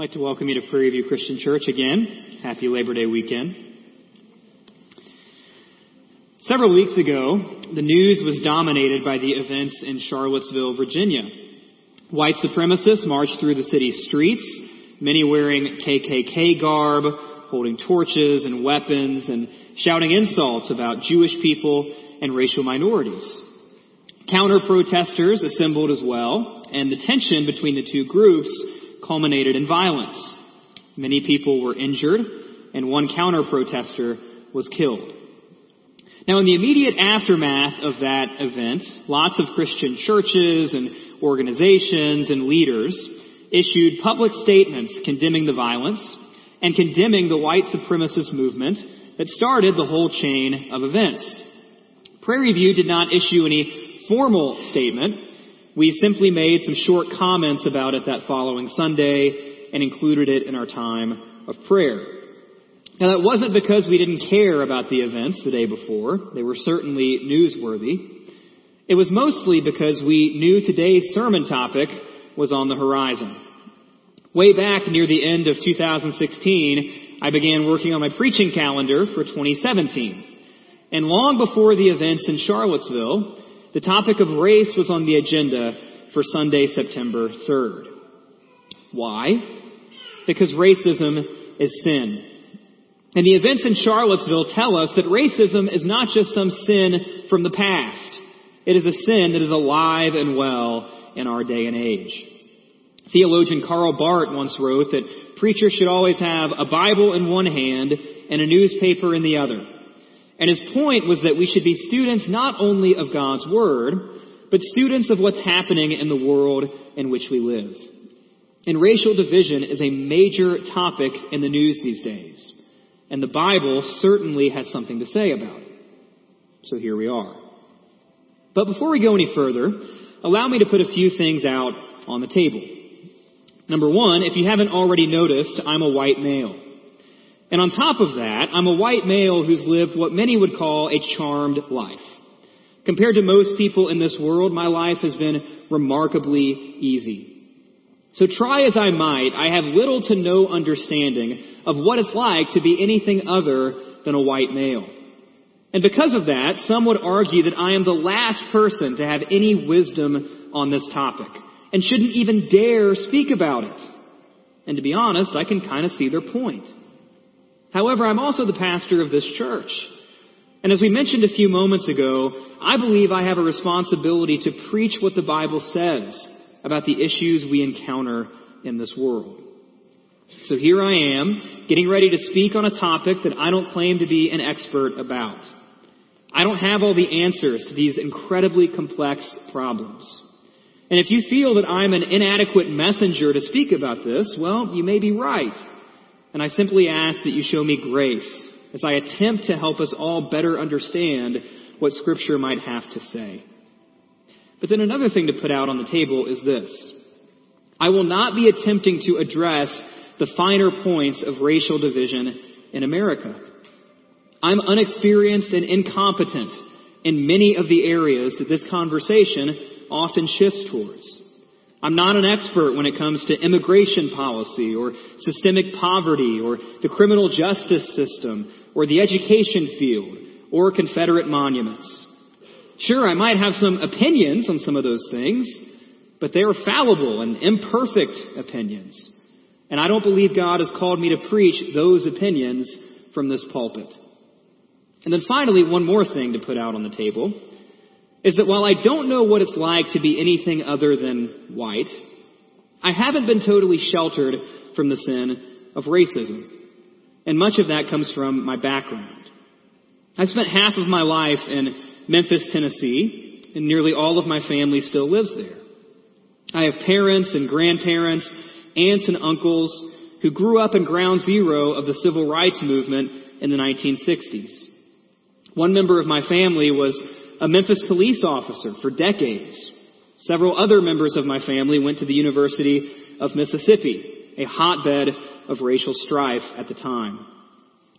like to welcome you to Prairie View Christian Church again. Happy Labor Day weekend. Several weeks ago, the news was dominated by the events in Charlottesville, Virginia. White supremacists marched through the city's streets, many wearing KKK garb, holding torches and weapons, and shouting insults about Jewish people and racial minorities. Counter protesters assembled as well, and the tension between the two groups culminated in violence. Many people were injured, and one counter protester was killed. Now, in the immediate aftermath of that event, lots of Christian churches and organizations and leaders issued public statements condemning the violence and condemning the white supremacist movement that started the whole chain of events. Prairie View did not issue any formal statement. We simply made some short comments about it that following Sunday and included it in our time of prayer. Now that wasn't because we didn't care about the events the day before. They were certainly newsworthy. It was mostly because we knew today's sermon topic was on the horizon. Way back near the end of 2016, I began working on my preaching calendar for 2017. And long before the events in Charlottesville, the topic of race was on the agenda for Sunday, September 3rd. Why? Because racism is sin. And the events in Charlottesville tell us that racism is not just some sin from the past. It is a sin that is alive and well in our day and age. Theologian Karl Barth once wrote that preachers should always have a Bible in one hand and a newspaper in the other. And his point was that we should be students not only of God's Word, but students of what's happening in the world in which we live. And racial division is a major topic in the news these days. And the Bible certainly has something to say about it. So here we are. But before we go any further, allow me to put a few things out on the table. Number one, if you haven't already noticed, I'm a white male. And on top of that, I'm a white male who's lived what many would call a charmed life. Compared to most people in this world, my life has been remarkably easy. So try as I might, I have little to no understanding of what it's like to be anything other than a white male. And because of that, some would argue that I am the last person to have any wisdom on this topic and shouldn't even dare speak about it. And to be honest, I can kind of see their point. However, I'm also the pastor of this church. And as we mentioned a few moments ago, I believe I have a responsibility to preach what the Bible says about the issues we encounter in this world. So here I am, getting ready to speak on a topic that I don't claim to be an expert about. I don't have all the answers to these incredibly complex problems. And if you feel that I'm an inadequate messenger to speak about this, well, you may be right. And I simply ask that you show me grace as I attempt to help us all better understand what Scripture might have to say. But then another thing to put out on the table is this. I will not be attempting to address the finer points of racial division in America. I'm unexperienced and incompetent in many of the areas that this conversation often shifts towards. I'm not an expert when it comes to immigration policy or systemic poverty or the criminal justice system or the education field or Confederate monuments. Sure, I might have some opinions on some of those things, but they are fallible and imperfect opinions. And I don't believe God has called me to preach those opinions from this pulpit. And then finally, one more thing to put out on the table is that while I don't know what it's like to be anything other than white, I haven't been totally sheltered from the sin of racism. And much of that comes from my background. I spent half of my life in Memphis, Tennessee, and nearly all of my family still lives there. I have parents and grandparents, aunts and uncles who grew up in ground zero of the civil rights movement in the 1960s. One member of my family was a Memphis police officer for decades. Several other members of my family went to the University of Mississippi, a hotbed of racial strife at the time.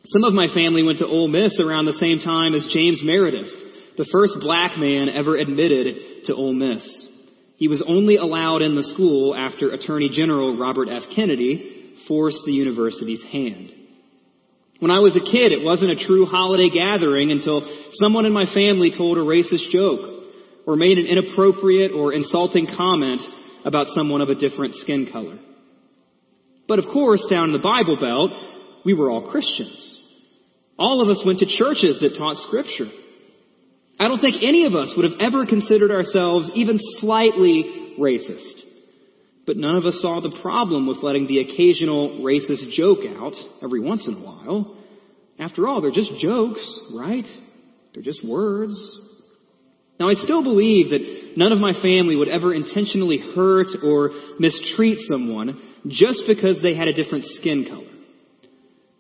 Some of my family went to Ole Miss around the same time as James Meredith, the first black man ever admitted to Ole Miss. He was only allowed in the school after Attorney General Robert F. Kennedy forced the university's hand. When I was a kid, it wasn't a true holiday gathering until someone in my family told a racist joke or made an inappropriate or insulting comment about someone of a different skin color. But of course, down in the Bible Belt, we were all Christians. All of us went to churches that taught Scripture. I don't think any of us would have ever considered ourselves even slightly racist. But none of us saw the problem with letting the occasional racist joke out every once in a while. After all, they're just jokes, right? They're just words. Now, I still believe that none of my family would ever intentionally hurt or mistreat someone just because they had a different skin color.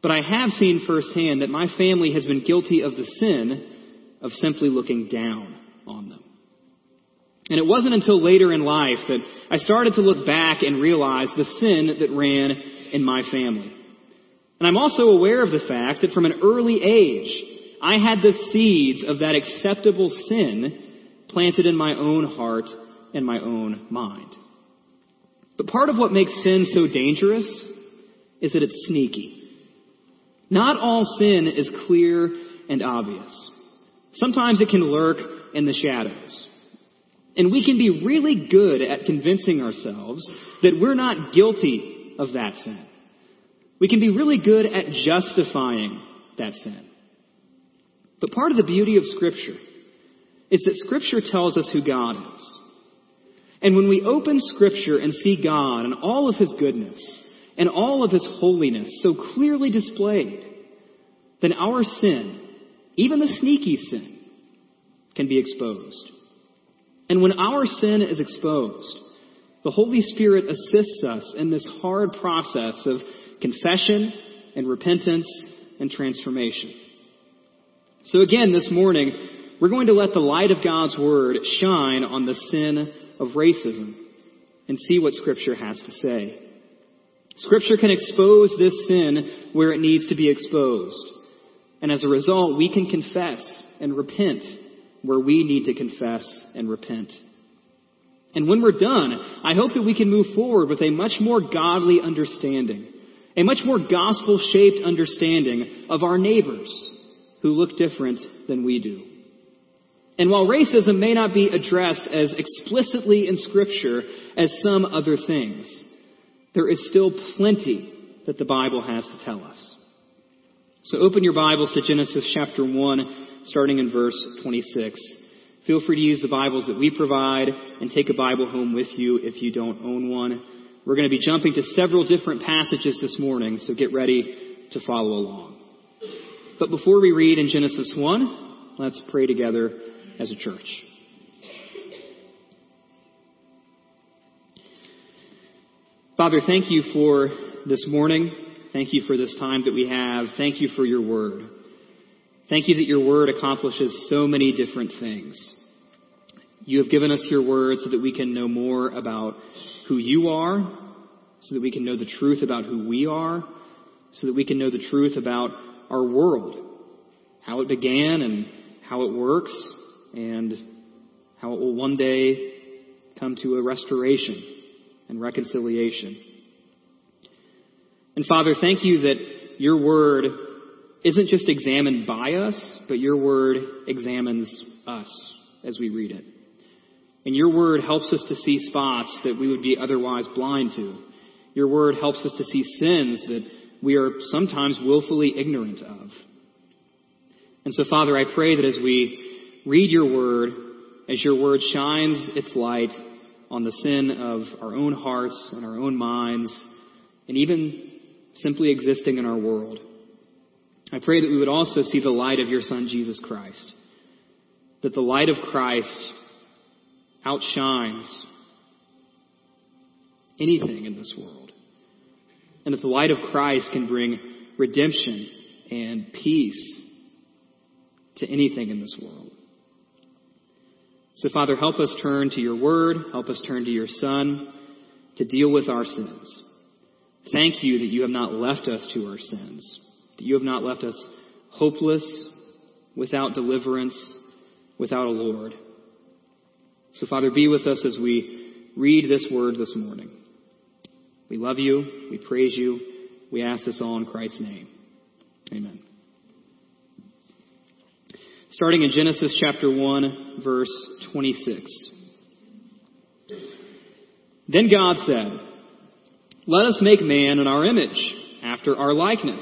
But I have seen firsthand that my family has been guilty of the sin of simply looking down on them. And it wasn't until later in life that I started to look back and realize the sin that ran in my family. And I'm also aware of the fact that from an early age, I had the seeds of that acceptable sin planted in my own heart and my own mind. But part of what makes sin so dangerous is that it's sneaky. Not all sin is clear and obvious. Sometimes it can lurk in the shadows. And we can be really good at convincing ourselves that we're not guilty of that sin. We can be really good at justifying that sin. But part of the beauty of Scripture is that Scripture tells us who God is. And when we open Scripture and see God and all of His goodness and all of His holiness so clearly displayed, then our sin, even the sneaky sin, can be exposed. And when our sin is exposed, the Holy Spirit assists us in this hard process of confession and repentance and transformation. So again, this morning, we're going to let the light of God's Word shine on the sin of racism and see what Scripture has to say. Scripture can expose this sin where it needs to be exposed. And as a result, we can confess and repent where we need to confess and repent. And when we're done, I hope that we can move forward with a much more godly understanding, a much more gospel shaped understanding of our neighbors who look different than we do. And while racism may not be addressed as explicitly in Scripture as some other things, there is still plenty that the Bible has to tell us. So open your Bibles to Genesis chapter 1, starting in verse 26. Feel free to use the Bibles that we provide and take a Bible home with you if you don't own one. We're going to be jumping to several different passages this morning, so get ready to follow along. But before we read in Genesis 1, let's pray together as a church. Father, thank you for this morning. Thank you for this time that we have. Thank you for your word. Thank you that your word accomplishes so many different things. You have given us your word so that we can know more about who you are, so that we can know the truth about who we are, so that we can know the truth about our world, how it began and how it works, and how it will one day come to a restoration and reconciliation. And Father, thank you that your word isn't just examined by us, but your word examines us as we read it. And your word helps us to see spots that we would be otherwise blind to. Your word helps us to see sins that we are sometimes willfully ignorant of. And so, Father, I pray that as we read your word, as your word shines its light on the sin of our own hearts and our own minds, and even simply existing in our world. I pray that we would also see the light of your Son, Jesus Christ. That the light of Christ outshines anything in this world. And that the light of Christ can bring redemption and peace to anything in this world. So, Father, help us turn to your word. Help us turn to your Son to deal with our sins. Thank you that you have not left us to our sins, that you have not left us hopeless, without deliverance, without a Lord. So, Father, be with us as we read this word this morning. We love you. We praise you. We ask this all in Christ's name. Amen. Starting in Genesis chapter 1, verse 26. Then God said, Let us make man in our image, after our likeness,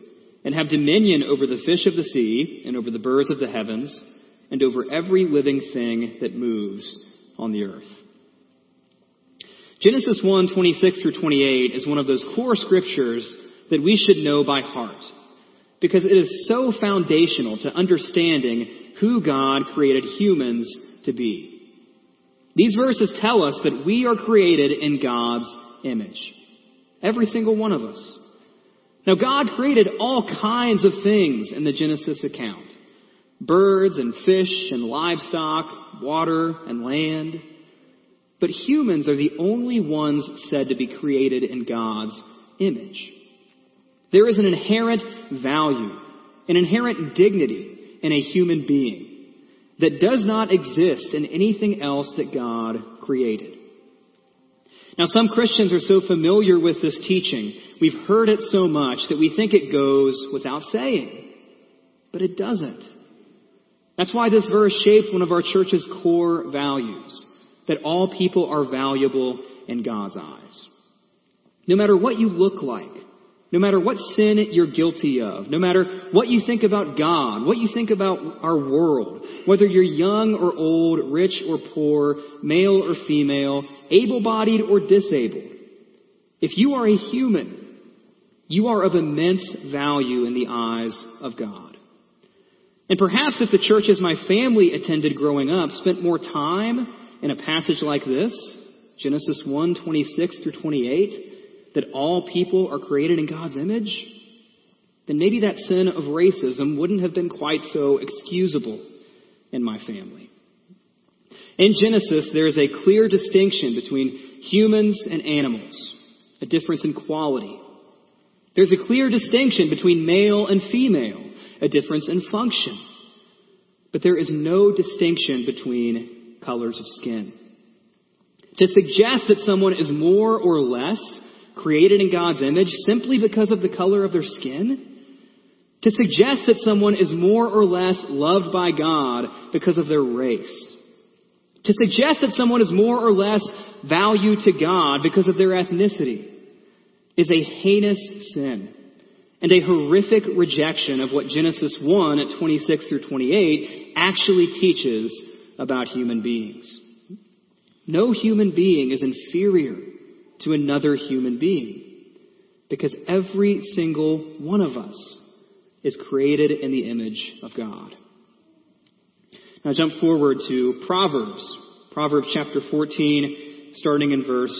and have dominion over the fish of the sea, and over the birds of the heavens, and over every living thing that moves on the earth. Genesis 1, 26 through 28 is one of those core scriptures that we should know by heart, because it is so foundational to understanding who God created humans to be. These verses tell us that we are created in God's image. Every single one of us. Now God created all kinds of things in the Genesis account. Birds and fish and livestock, water and land. But humans are the only ones said to be created in God's image. There is an inherent value, an inherent dignity in a human being that does not exist in anything else that God created. Now, some Christians are so familiar with this teaching, we've heard it so much that we think it goes without saying. But it doesn't. That's why this verse shaped one of our church's core values that all people are valuable in God's eyes. No matter what you look like, no matter what sin you're guilty of, no matter what you think about God, what you think about our world, whether you're young or old, rich or poor, male or female, able-bodied or disabled, if you are a human, you are of immense value in the eyes of God. And perhaps if the churches my family attended growing up spent more time in a passage like this, Genesis 1, 26 through 28, that all people are created in God's image, then maybe that sin of racism wouldn't have been quite so excusable in my family. In Genesis, there is a clear distinction between humans and animals, a difference in quality. There's a clear distinction between male and female, a difference in function. But there is no distinction between colors of skin. To suggest that someone is more or less created in God's image simply because of the color of their skin? To suggest that someone is more or less loved by God because of their race? To suggest that someone is more or less valued to God because of their ethnicity is a heinous sin and a horrific rejection of what Genesis 1 at 26 through 28 actually teaches about human beings. No human being is inferior to another human being. Because every single one of us is created in the image of God. Now jump forward to Proverbs. Proverbs chapter 14, starting in verse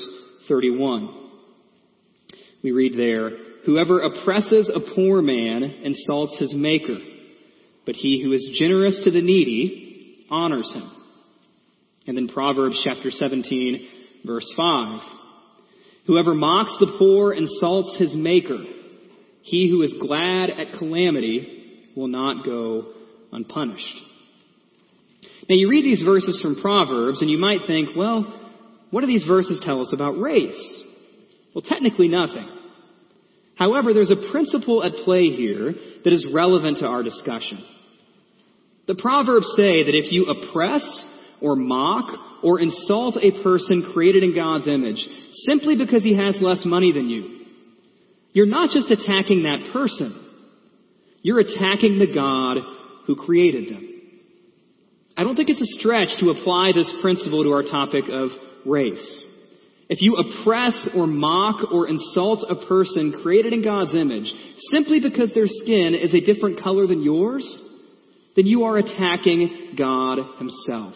31. We read there, Whoever oppresses a poor man insults his maker, but he who is generous to the needy honors him. And then Proverbs chapter 17, verse 5. Whoever mocks the poor insults his maker. He who is glad at calamity will not go unpunished. Now you read these verses from Proverbs and you might think, well, what do these verses tell us about race? Well, technically nothing. However, there's a principle at play here that is relevant to our discussion. The Proverbs say that if you oppress or mock or insult a person created in God's image simply because he has less money than you, you're not just attacking that person. You're attacking the God who created them. I don't think it's a stretch to apply this principle to our topic of race. If you oppress or mock or insult a person created in God's image simply because their skin is a different color than yours, then you are attacking God Himself.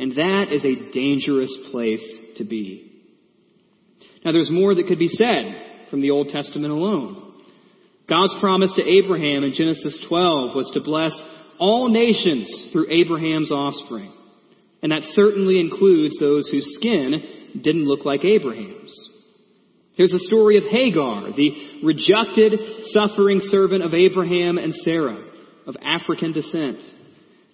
And that is a dangerous place to be. Now there's more that could be said from the Old Testament alone. God's promise to Abraham in Genesis 12 was to bless all nations through Abraham's offspring. And that certainly includes those whose skin didn't look like Abraham's. Here's the story of Hagar, the rejected, suffering servant of Abraham and Sarah, of African descent.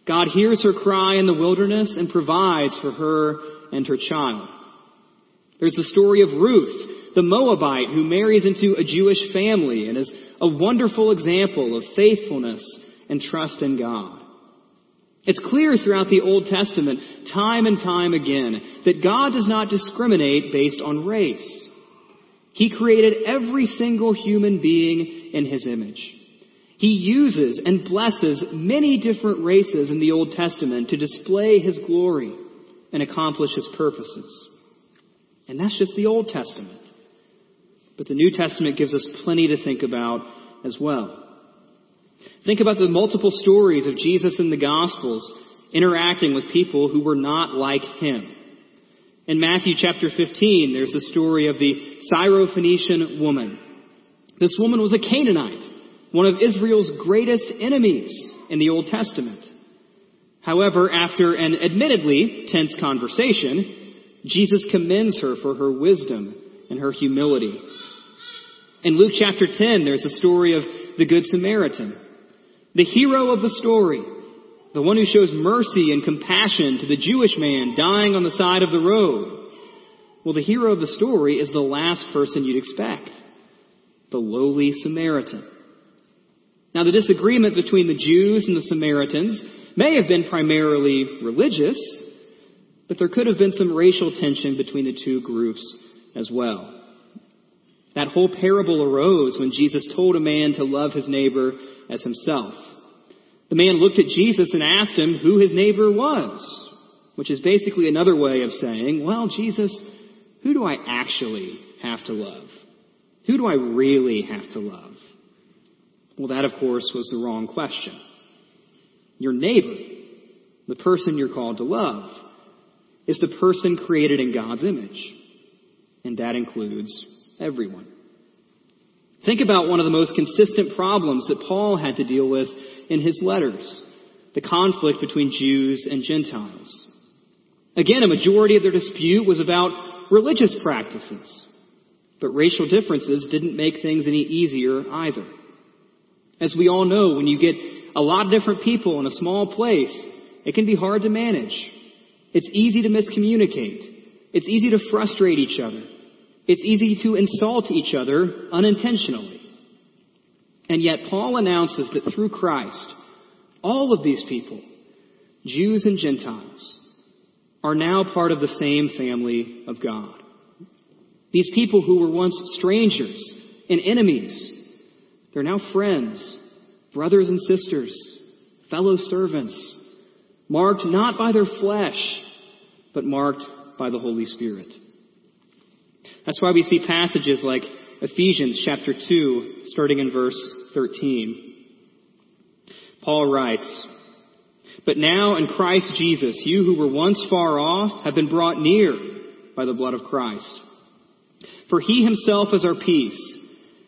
God hears her cry in the wilderness and provides for her and her child. There's the story of Ruth, the Moabite who marries into a Jewish family and is a wonderful example of faithfulness and trust in God. It's clear throughout the Old Testament, time and time again, that God does not discriminate based on race. He created every single human being in His image. He uses and blesses many different races in the Old Testament to display His glory and accomplish His purposes. And that's just the Old Testament. But the New Testament gives us plenty to think about as well. Think about the multiple stories of Jesus in the Gospels interacting with people who were not like him. In Matthew chapter 15, there's the story of the Syrophoenician woman. This woman was a Canaanite, one of Israel's greatest enemies in the Old Testament. However, after an admittedly tense conversation, Jesus commends her for her wisdom and her humility. In Luke chapter 10, there's a story of the Good Samaritan. The hero of the story, the one who shows mercy and compassion to the Jewish man dying on the side of the road. Well, the hero of the story is the last person you'd expect. The lowly Samaritan. Now the disagreement between the Jews and the Samaritans may have been primarily religious, but there could have been some racial tension between the two groups as well. That whole parable arose when Jesus told a man to love his neighbor as himself. The man looked at Jesus and asked him who his neighbor was, which is basically another way of saying, well, Jesus, who do I actually have to love? Who do I really have to love? Well, that, of course, was the wrong question. Your neighbor, the person you're called to love, is the person created in God's image. And that includes everyone. Think about one of the most consistent problems that Paul had to deal with in his letters the conflict between Jews and Gentiles. Again, a majority of their dispute was about religious practices, but racial differences didn't make things any easier either. As we all know, when you get a lot of different people in a small place, it can be hard to manage. It's easy to miscommunicate. It's easy to frustrate each other. It's easy to insult each other unintentionally. And yet Paul announces that through Christ, all of these people, Jews and Gentiles, are now part of the same family of God. These people who were once strangers and enemies, they're now friends, brothers and sisters, fellow servants, marked not by their flesh, but marked by the Holy Spirit. That's why we see passages like Ephesians chapter 2, starting in verse 13. Paul writes, But now in Christ Jesus, you who were once far off have been brought near by the blood of Christ. For he himself is our peace,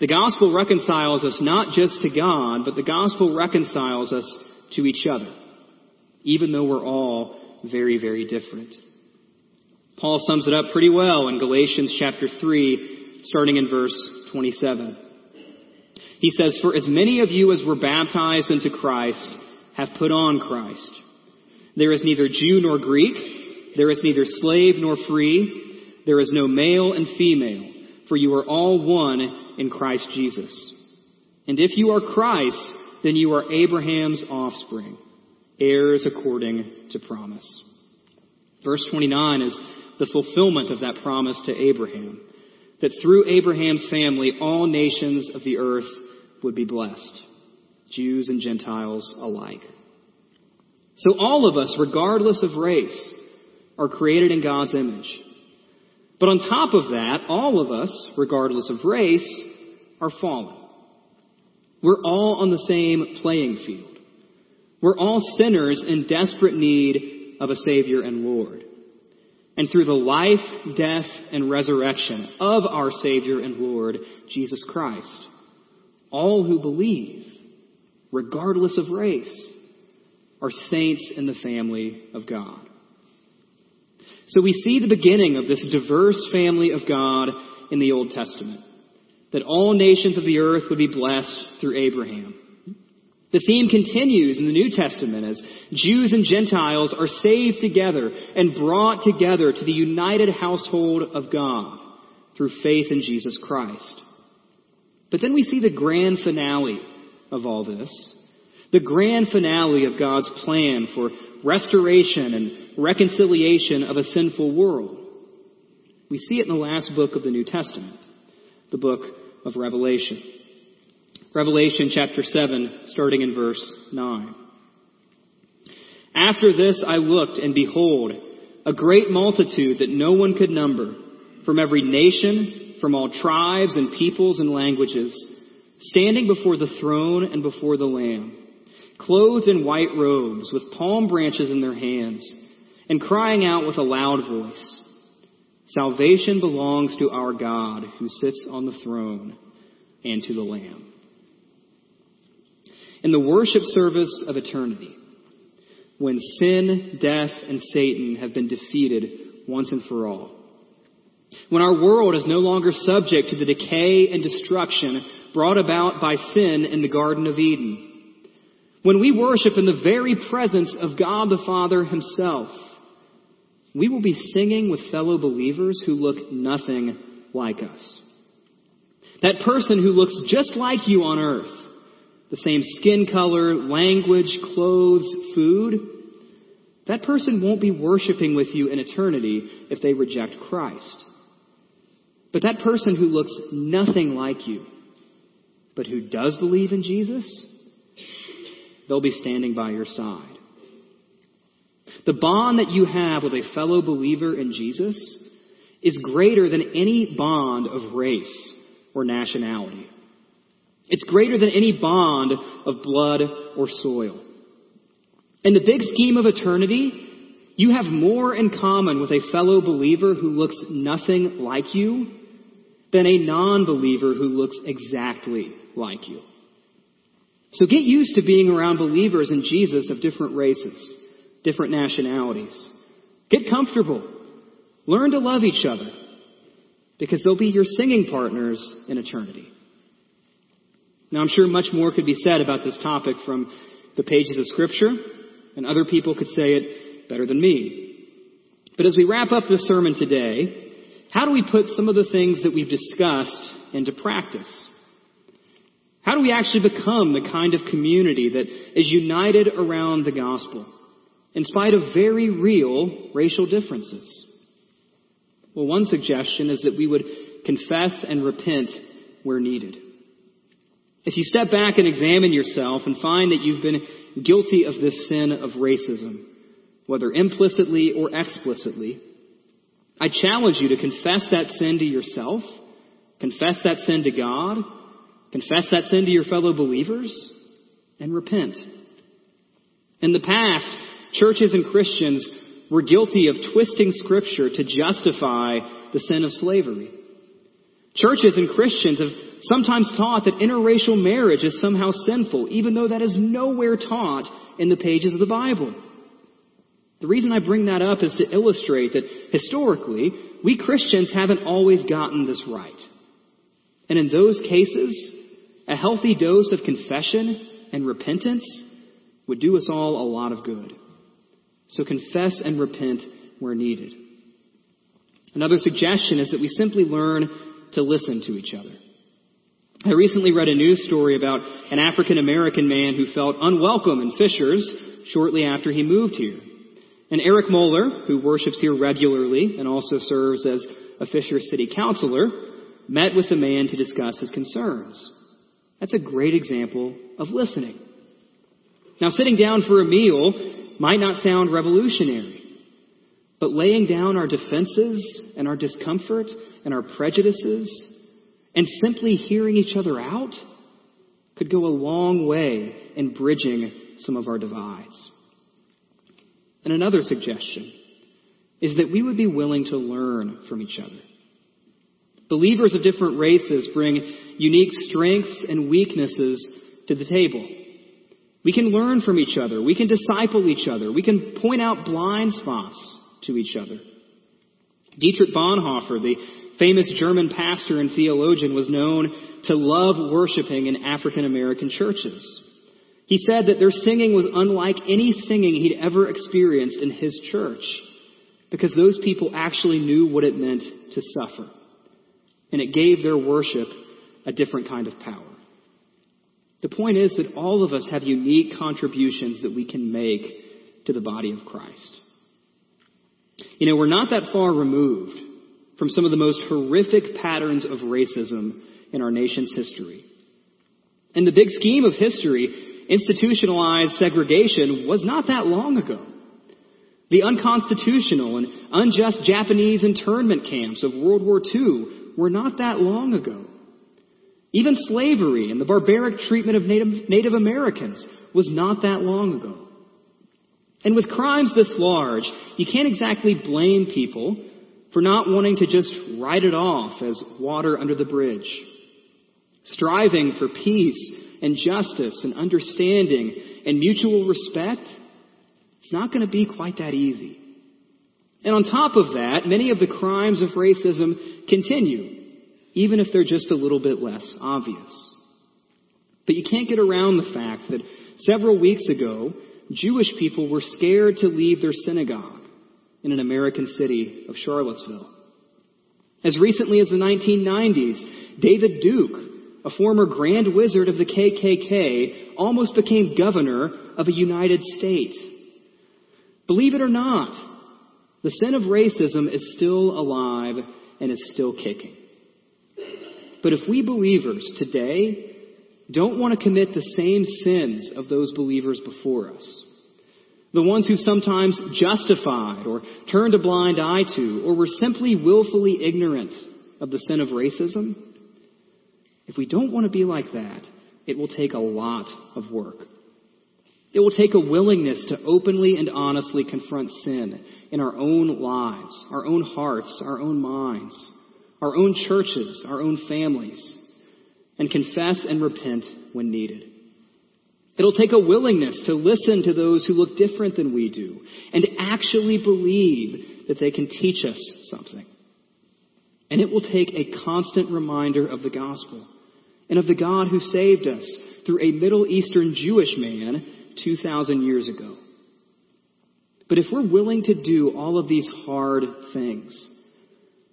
The gospel reconciles us not just to God, but the gospel reconciles us to each other, even though we're all very, very different. Paul sums it up pretty well in Galatians chapter 3, starting in verse 27. He says, For as many of you as were baptized into Christ have put on Christ. There is neither Jew nor Greek, there is neither slave nor free, there is no male and female, for you are all one in Christ Jesus. And if you are Christ, then you are Abraham's offspring, heirs according to promise. Verse 29 is the fulfillment of that promise to Abraham that through Abraham's family, all nations of the earth would be blessed, Jews and Gentiles alike. So all of us, regardless of race, are created in God's image. But on top of that, all of us, regardless of race, are fallen. We're all on the same playing field. We're all sinners in desperate need of a Savior and Lord. And through the life, death, and resurrection of our Savior and Lord, Jesus Christ, all who believe, regardless of race, are saints in the family of God. So we see the beginning of this diverse family of God in the Old Testament that all nations of the earth would be blessed through Abraham. The theme continues in the New Testament as Jews and Gentiles are saved together and brought together to the united household of God through faith in Jesus Christ. But then we see the grand finale of all this. The grand finale of God's plan for restoration and reconciliation of a sinful world. We see it in the last book of the New Testament, the book of Revelation. Revelation chapter 7, starting in verse 9. After this I looked, and behold, a great multitude that no one could number, from every nation, from all tribes and peoples and languages, standing before the throne and before the Lamb, clothed in white robes, with palm branches in their hands, and crying out with a loud voice, Salvation belongs to our God who sits on the throne and to the Lamb. In the worship service of eternity, when sin, death, and Satan have been defeated once and for all, when our world is no longer subject to the decay and destruction brought about by sin in the Garden of Eden, when we worship in the very presence of God the Father Himself, we will be singing with fellow believers who look nothing like us. That person who looks just like you on earth, the same skin color, language, clothes, food, that person won't be worshiping with you in eternity if they reject Christ. But that person who looks nothing like you, but who does believe in Jesus, they'll be standing by your side. The bond that you have with a fellow believer in Jesus is greater than any bond of race or nationality. It's greater than any bond of blood or soil. In the big scheme of eternity, you have more in common with a fellow believer who looks nothing like you than a non-believer who looks exactly like you. So get used to being around believers in Jesus of different races, different nationalities. Get comfortable. Learn to love each other because they'll be your singing partners in eternity. Now I'm sure much more could be said about this topic from the pages of scripture and other people could say it better than me. But as we wrap up this sermon today, how do we put some of the things that we've discussed into practice? How do we actually become the kind of community that is united around the gospel in spite of very real racial differences? Well, one suggestion is that we would confess and repent where needed. If you step back and examine yourself and find that you've been guilty of this sin of racism, whether implicitly or explicitly, I challenge you to confess that sin to yourself, confess that sin to God, confess that sin to your fellow believers, and repent. In the past, churches and Christians were guilty of twisting scripture to justify the sin of slavery. Churches and Christians have sometimes taught that interracial marriage is somehow sinful, even though that is nowhere taught in the pages of the Bible. The reason I bring that up is to illustrate that historically, we Christians haven't always gotten this right. And in those cases, a healthy dose of confession and repentance would do us all a lot of good. So confess and repent where needed. Another suggestion is that we simply learn to listen to each other. I recently read a news story about an African American man who felt unwelcome in Fishers shortly after he moved here. And Eric Moeller, who worships here regularly and also serves as a Fisher City Councilor, met with the man to discuss his concerns. That's a great example of listening. Now, sitting down for a meal might not sound revolutionary, but laying down our defenses and our discomfort and our prejudices and simply hearing each other out could go a long way in bridging some of our divides. And another suggestion is that we would be willing to learn from each other. Believers of different races bring unique strengths and weaknesses to the table. We can learn from each other. We can disciple each other. We can point out blind spots to each other. Dietrich Bonhoeffer, the famous German pastor and theologian, was known to love worshiping in African American churches. He said that their singing was unlike any singing he'd ever experienced in his church because those people actually knew what it meant to suffer and it gave their worship a different kind of power. The point is that all of us have unique contributions that we can make to the body of Christ. You know, we're not that far removed from some of the most horrific patterns of racism in our nation's history. In the big scheme of history, institutionalized segregation was not that long ago. The unconstitutional and unjust Japanese internment camps of World War II were not that long ago. Even slavery and the barbaric treatment of Native, Native Americans was not that long ago. And with crimes this large, you can't exactly blame people for not wanting to just write it off as water under the bridge. Striving for peace and justice and understanding and mutual respect, it's not going to be quite that easy. And on top of that, many of the crimes of racism continue, even if they're just a little bit less obvious. But you can't get around the fact that several weeks ago, Jewish people were scared to leave their synagogue in an American city of Charlottesville. As recently as the 1990s, David Duke, a former grand wizard of the KKK, almost became governor of a United State. Believe it or not, the sin of racism is still alive and is still kicking. But if we believers today don't want to commit the same sins of those believers before us, the ones who sometimes justified or turned a blind eye to or were simply willfully ignorant of the sin of racism, if we don't want to be like that, it will take a lot of work. It will take a willingness to openly and honestly confront sin in our own lives, our own hearts, our own minds, our own churches, our own families, and confess and repent when needed. It'll take a willingness to listen to those who look different than we do and actually believe that they can teach us something. And it will take a constant reminder of the gospel and of the God who saved us through a Middle Eastern Jewish man 2,000 years ago. But if we're willing to do all of these hard things,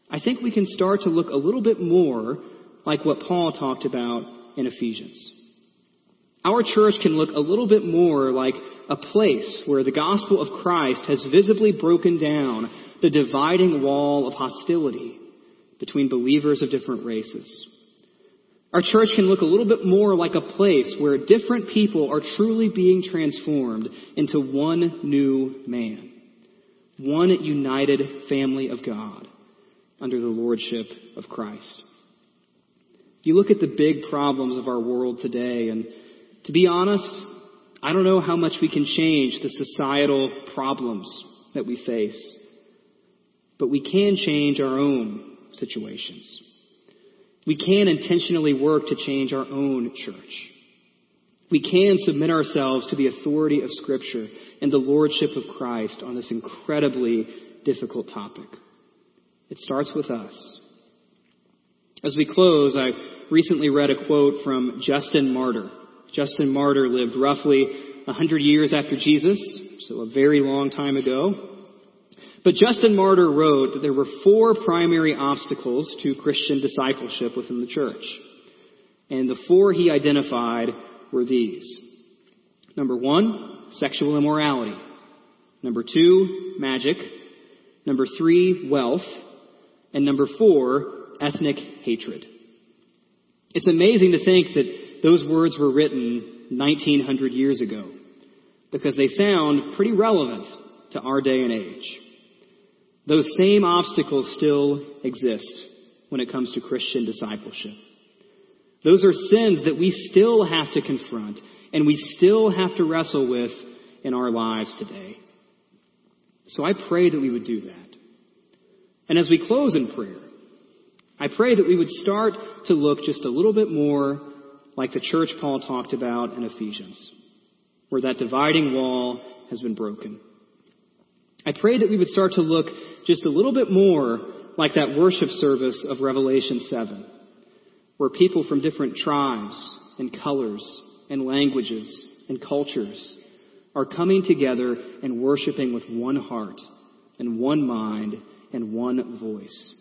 I think we can start to look a little bit more like what Paul talked about in Ephesians. Our church can look a little bit more like a place where the gospel of Christ has visibly broken down the dividing wall of hostility between believers of different races. Our church can look a little bit more like a place where different people are truly being transformed into one new man. One united family of God under the lordship of Christ. You look at the big problems of our world today, and to be honest, I don't know how much we can change the societal problems that we face. But we can change our own situations. We can intentionally work to change our own church. We can submit ourselves to the authority of Scripture and the Lordship of Christ on this incredibly difficult topic. It starts with us. As we close, I recently read a quote from Justin Martyr. Justin Martyr lived roughly 100 years after Jesus, so a very long time ago. But Justin Martyr wrote that there were four primary obstacles to Christian discipleship within the church. And the four he identified were these. Number one, sexual immorality. Number two, magic. Number three, wealth. And number four, ethnic hatred. It's amazing to think that those words were written 1900 years ago. because they sound pretty relevant to our day and age. Those same obstacles still exist when it comes to Christian discipleship. Those are sins that we still have to confront and we still have to wrestle with in our lives today. So I pray that we would do that. And as we close in prayer, I pray that we would start to look just a little bit more like the church Paul talked about in Ephesians, where that dividing wall has been broken. I pray that we would start to look just a little bit more like that worship service of Revelation 7, where people from different tribes and colors and languages and cultures are coming together and worshiping with one heart and one mind and one voice.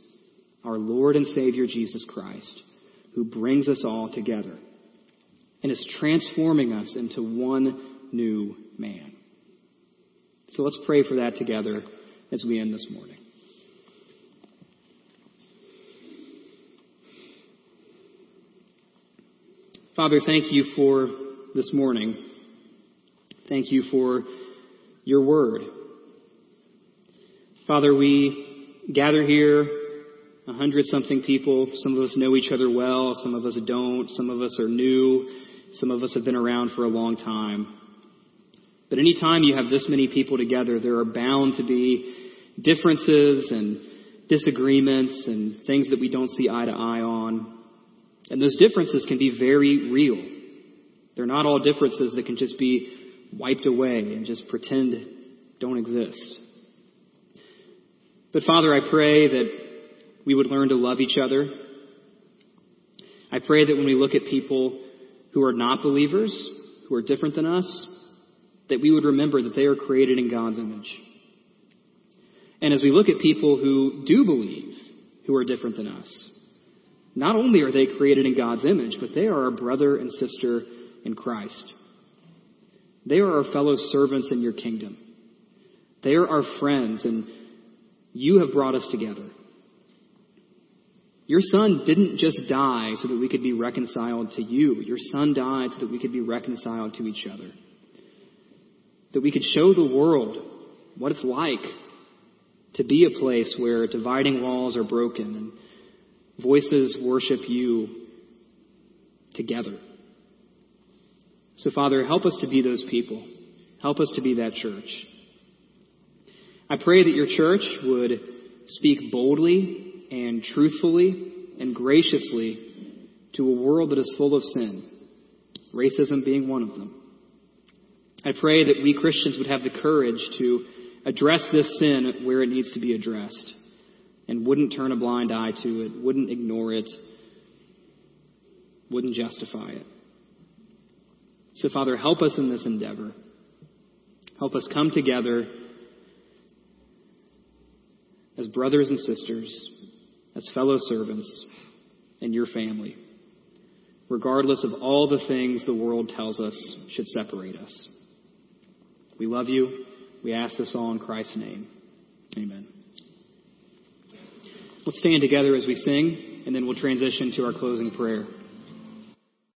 Our Lord and Savior Jesus Christ, who brings us all together and is transforming us into one new man. So let's pray for that together as we end this morning. Father, thank you for this morning. Thank you for your word. Father, we gather here, a hundred something people. Some of us know each other well, some of us don't, some of us are new, some of us have been around for a long time. But anytime you have this many people together, there are bound to be differences and disagreements and things that we don't see eye to eye on. And those differences can be very real. They're not all differences that can just be wiped away and just pretend don't exist. But Father, I pray that we would learn to love each other. I pray that when we look at people who are not believers, who are different than us, that we would remember that they are created in God's image. And as we look at people who do believe, who are different than us, not only are they created in God's image, but they are our brother and sister in Christ. They are our fellow servants in your kingdom. They are our friends, and you have brought us together. Your son didn't just die so that we could be reconciled to you. Your son died so that we could be reconciled to each other that we could show the world what it's like to be a place where dividing walls are broken and voices worship you together. So, Father, help us to be those people. Help us to be that church. I pray that your church would speak boldly and truthfully and graciously to a world that is full of sin, racism being one of them. I pray that we Christians would have the courage to address this sin where it needs to be addressed and wouldn't turn a blind eye to it, wouldn't ignore it, wouldn't justify it. So, Father, help us in this endeavor. Help us come together as brothers and sisters, as fellow servants in your family, regardless of all the things the world tells us should separate us. We love you. We ask this all in Christ's name. Amen. Let's stand together as we sing, and then we'll transition to our closing prayer.